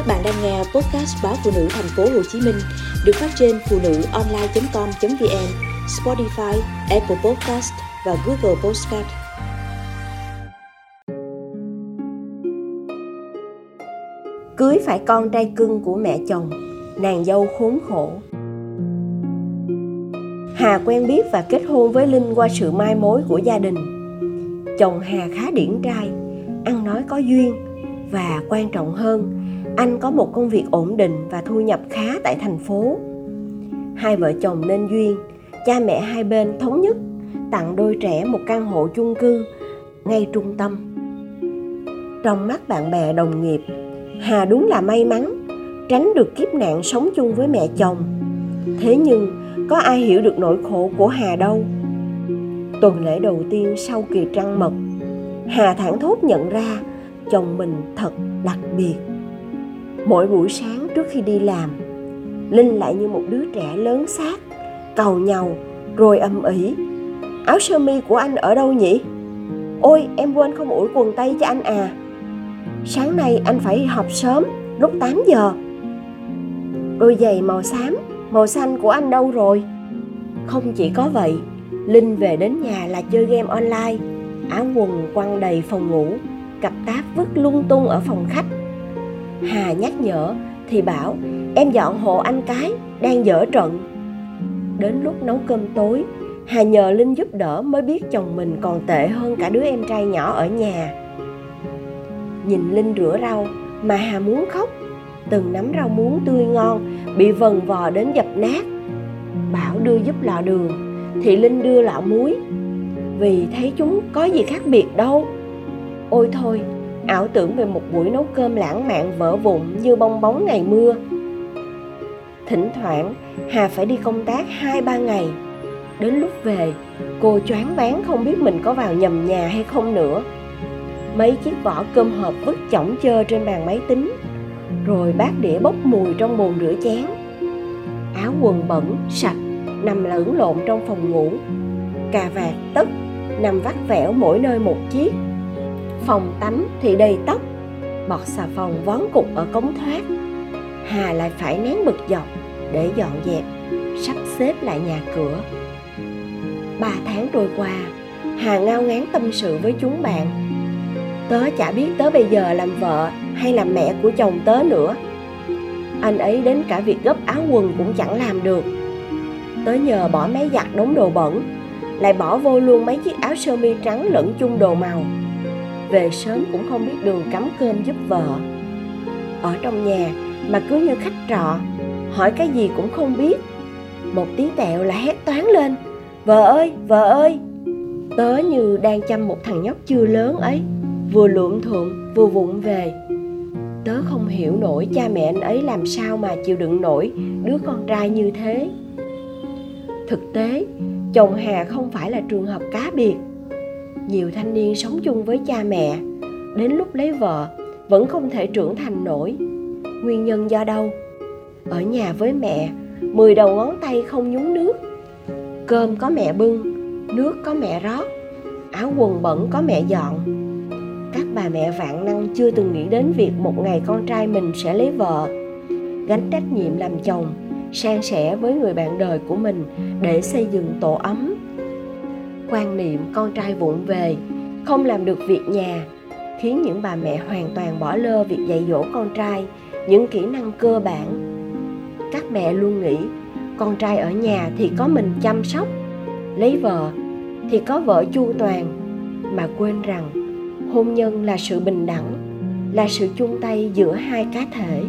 Các bạn đang nghe podcast báo phụ nữ thành phố Hồ Chí Minh được phát trên phụ nữ online.com.vn, Spotify, Apple Podcast và Google Podcast. Cưới phải con trai cưng của mẹ chồng, nàng dâu khốn khổ. Hà quen biết và kết hôn với Linh qua sự mai mối của gia đình. Chồng Hà khá điển trai, ăn nói có duyên và quan trọng hơn anh có một công việc ổn định và thu nhập khá tại thành phố. Hai vợ chồng nên duyên, cha mẹ hai bên thống nhất, tặng đôi trẻ một căn hộ chung cư ngay trung tâm. Trong mắt bạn bè đồng nghiệp, hà đúng là may mắn, tránh được kiếp nạn sống chung với mẹ chồng. Thế nhưng, có ai hiểu được nỗi khổ của hà đâu? Tuần lễ đầu tiên sau kỳ trăng mật, hà thẳng thốt nhận ra chồng mình thật đặc biệt mỗi buổi sáng trước khi đi làm, linh lại như một đứa trẻ lớn xác, cầu nhau, rồi âm ỉ áo sơ mi của anh ở đâu nhỉ? Ôi, em quên không ủi quần tây cho anh à. Sáng nay anh phải học sớm, lúc 8 giờ. Đôi giày màu xám, màu xanh của anh đâu rồi? Không chỉ có vậy, linh về đến nhà là chơi game online, áo quần quăng đầy phòng ngủ, cặp táp vứt lung tung ở phòng khách. Hà nhắc nhở thì bảo, em dọn hộ anh cái đang dở trận. Đến lúc nấu cơm tối, Hà nhờ Linh giúp đỡ mới biết chồng mình còn tệ hơn cả đứa em trai nhỏ ở nhà. Nhìn Linh rửa rau mà Hà muốn khóc. Từng nắm rau muống tươi ngon bị vần vò đến dập nát. Bảo đưa giúp lọ đường, thì linh đưa lọ muối. Vì thấy chúng có gì khác biệt đâu. Ôi thôi ảo tưởng về một buổi nấu cơm lãng mạn vỡ vụn như bong bóng ngày mưa. Thỉnh thoảng, hà phải đi công tác hai, ba ngày. Đến lúc về, cô choáng váng không biết mình có vào nhầm nhà hay không nữa. Mấy chiếc vỏ cơm hộp vứt chỏng chơ trên bàn máy tính, rồi bát đĩa bốc mùi trong bồn rửa chén. Áo quần bẩn, sạch, nằm lẫn lộn trong phòng ngủ. Cà vạt tất, nằm vắt vẻo mỗi nơi một chiếc phòng tắm thì đầy tóc. Bọt xà phòng vón cục ở cống thoát. Hà lại phải nén bực dọc để dọn dẹp, sắp xếp lại nhà cửa. Ba tháng trôi qua, hà ngao ngán tâm sự với chúng bạn. Tớ chả biết tớ bây giờ làm vợ hay làm mẹ của chồng tớ nữa. Anh ấy đến cả việc gấp áo quần cũng chẳng làm được. Tớ nhờ bỏ máy giặt đống đồ bẩn, lại bỏ vô luôn mấy chiếc áo sơ mi trắng lẫn chung đồ màu về sớm cũng không biết đường cắm cơm giúp vợ. Ở trong nhà mà cứ như khách trọ, hỏi cái gì cũng không biết. Một tí tẹo là hét toán lên, vợ ơi vợ ơi! Tớ như đang chăm một thằng nhóc chưa lớn ấy, vừa lượm thuộm, vừa vụng về. Tớ không hiểu nổi cha mẹ anh ấy làm sao mà chịu đựng nổi đứa con trai như thế. Thực tế, chồng hà không phải là trường hợp cá biệt nhiều thanh niên sống chung với cha mẹ. Đến lúc lấy vợ, vẫn không thể trưởng thành nổi. Nguyên nhân do đâu? Ở nhà với mẹ, mười đầu ngón tay không nhúng nước. Cơm có mẹ bưng, nước có mẹ rót, áo quần bẩn có mẹ dọn. Các bà mẹ vạn năng chưa từng nghĩ đến việc một ngày con trai mình sẽ lấy vợ. Gánh trách nhiệm làm chồng, san sẻ với người bạn đời của mình để xây dựng tổ ấm quan niệm con trai vụng về, không làm được việc nhà, khiến những bà mẹ hoàn toàn bỏ lơ việc dạy dỗ con trai, những kỹ năng cơ bản. Các mẹ luôn nghĩ, con trai ở nhà thì có mình chăm sóc, lấy vợ thì có vợ chu toàn, mà quên rằng hôn nhân là sự bình đẳng, là sự chung tay giữa hai cá thể.